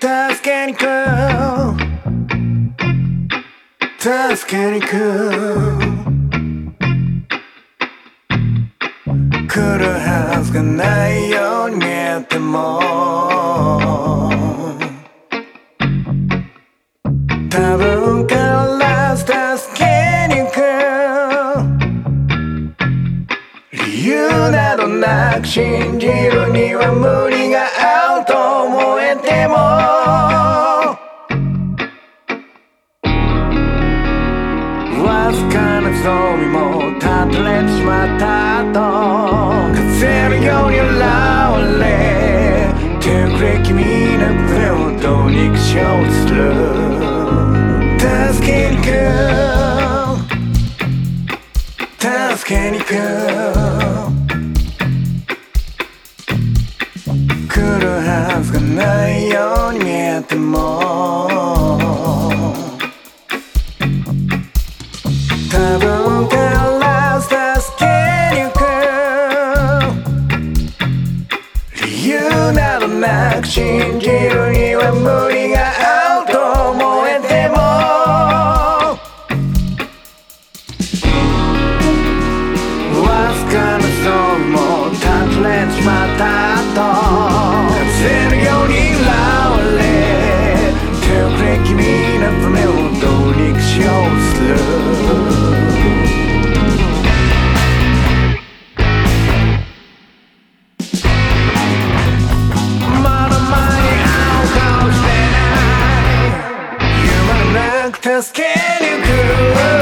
Tuscany girl, Tuscany girl. 그를 하스가 나요 내 때문 などなく信じるには無理があると思えても。わずかな望みもたどれてしまったと風のように現れ手くれ君の胸をどうにかしようとする。助けに来る。助けに来る。るはずがないように見えても。多分から助けに来る理由などなく信じるには無理助けに来る